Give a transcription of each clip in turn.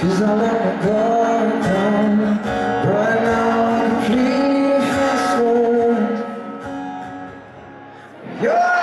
Cause I let my guard down Right now I'm completely fast You're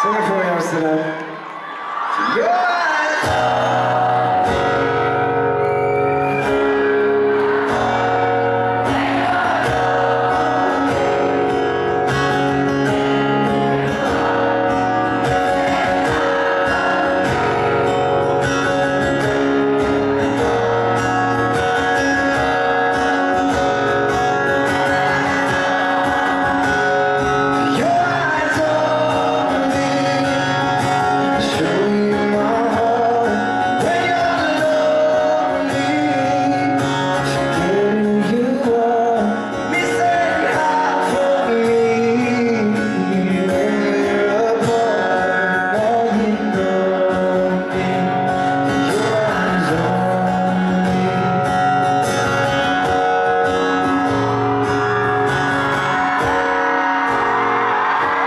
Singapore Arsenal. Yeah!